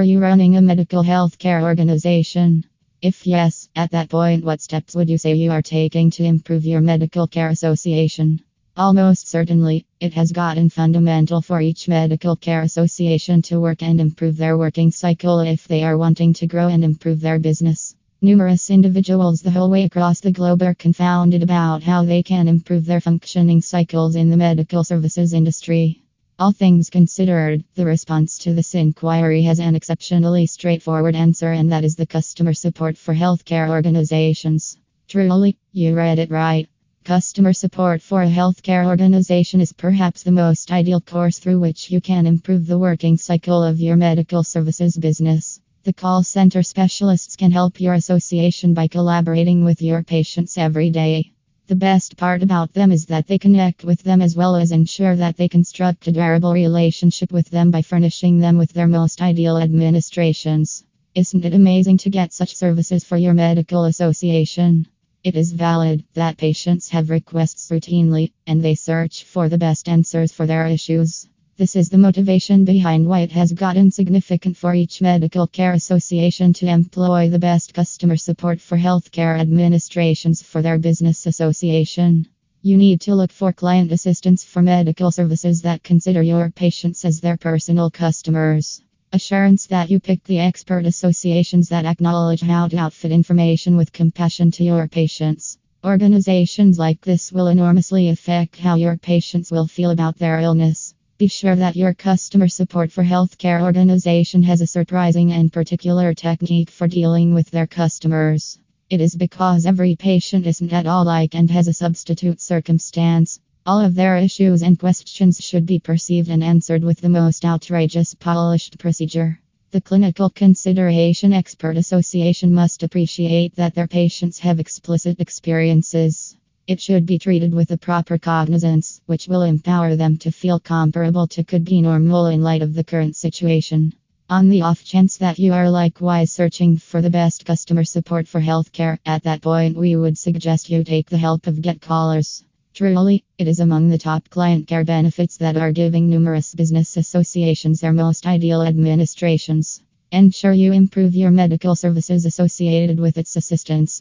Are you running a medical healthcare organization? If yes, at that point, what steps would you say you are taking to improve your medical care association? Almost certainly, it has gotten fundamental for each medical care association to work and improve their working cycle if they are wanting to grow and improve their business. Numerous individuals the whole way across the globe are confounded about how they can improve their functioning cycles in the medical services industry. All things considered, the response to this inquiry has an exceptionally straightforward answer, and that is the customer support for healthcare organizations. Truly, you read it right. Customer support for a healthcare organization is perhaps the most ideal course through which you can improve the working cycle of your medical services business. The call center specialists can help your association by collaborating with your patients every day. The best part about them is that they connect with them as well as ensure that they construct a durable relationship with them by furnishing them with their most ideal administrations. Isn't it amazing to get such services for your medical association? It is valid that patients have requests routinely, and they search for the best answers for their issues. This is the motivation behind why it has gotten significant for each medical care association to employ the best customer support for healthcare administrations for their business association. You need to look for client assistance for medical services that consider your patients as their personal customers. Assurance that you pick the expert associations that acknowledge how to outfit information with compassion to your patients. Organizations like this will enormously affect how your patients will feel about their illness. Be sure that your customer support for healthcare organization has a surprising and particular technique for dealing with their customers. It is because every patient isn't at all like and has a substitute circumstance. All of their issues and questions should be perceived and answered with the most outrageous polished procedure. The Clinical Consideration Expert Association must appreciate that their patients have explicit experiences. It should be treated with the proper cognizance, which will empower them to feel comparable to could be normal in light of the current situation. On the off chance that you are likewise searching for the best customer support for healthcare, at that point we would suggest you take the help of Get Callers. Truly, it is among the top client care benefits that are giving numerous business associations their most ideal administrations. Ensure you improve your medical services associated with its assistance.